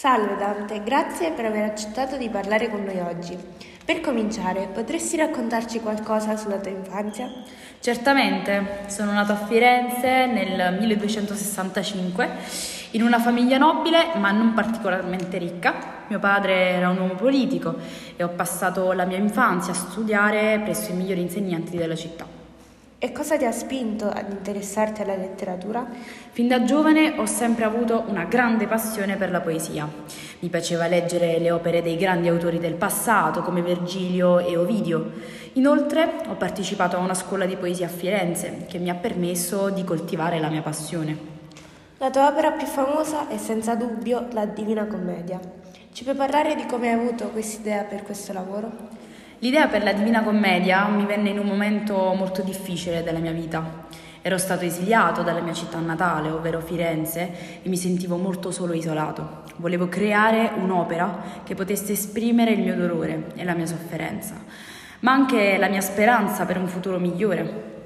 Salve Dante, grazie per aver accettato di parlare con noi oggi. Per cominciare, potresti raccontarci qualcosa sulla tua infanzia? Certamente, sono nato a Firenze nel 1265 in una famiglia nobile ma non particolarmente ricca. Mio padre era un uomo politico e ho passato la mia infanzia a studiare presso i migliori insegnanti della città. E cosa ti ha spinto ad interessarti alla letteratura? Fin da giovane ho sempre avuto una grande passione per la poesia. Mi piaceva leggere le opere dei grandi autori del passato come Virgilio e Ovidio. Inoltre ho partecipato a una scuola di poesia a Firenze che mi ha permesso di coltivare la mia passione. La tua opera più famosa è senza dubbio la Divina Commedia. Ci puoi parlare di come hai avuto quest'idea per questo lavoro? L'idea per la Divina Commedia mi venne in un momento molto difficile della mia vita. Ero stato esiliato dalla mia città natale, ovvero Firenze, e mi sentivo molto solo e isolato. Volevo creare un'opera che potesse esprimere il mio dolore e la mia sofferenza, ma anche la mia speranza per un futuro migliore.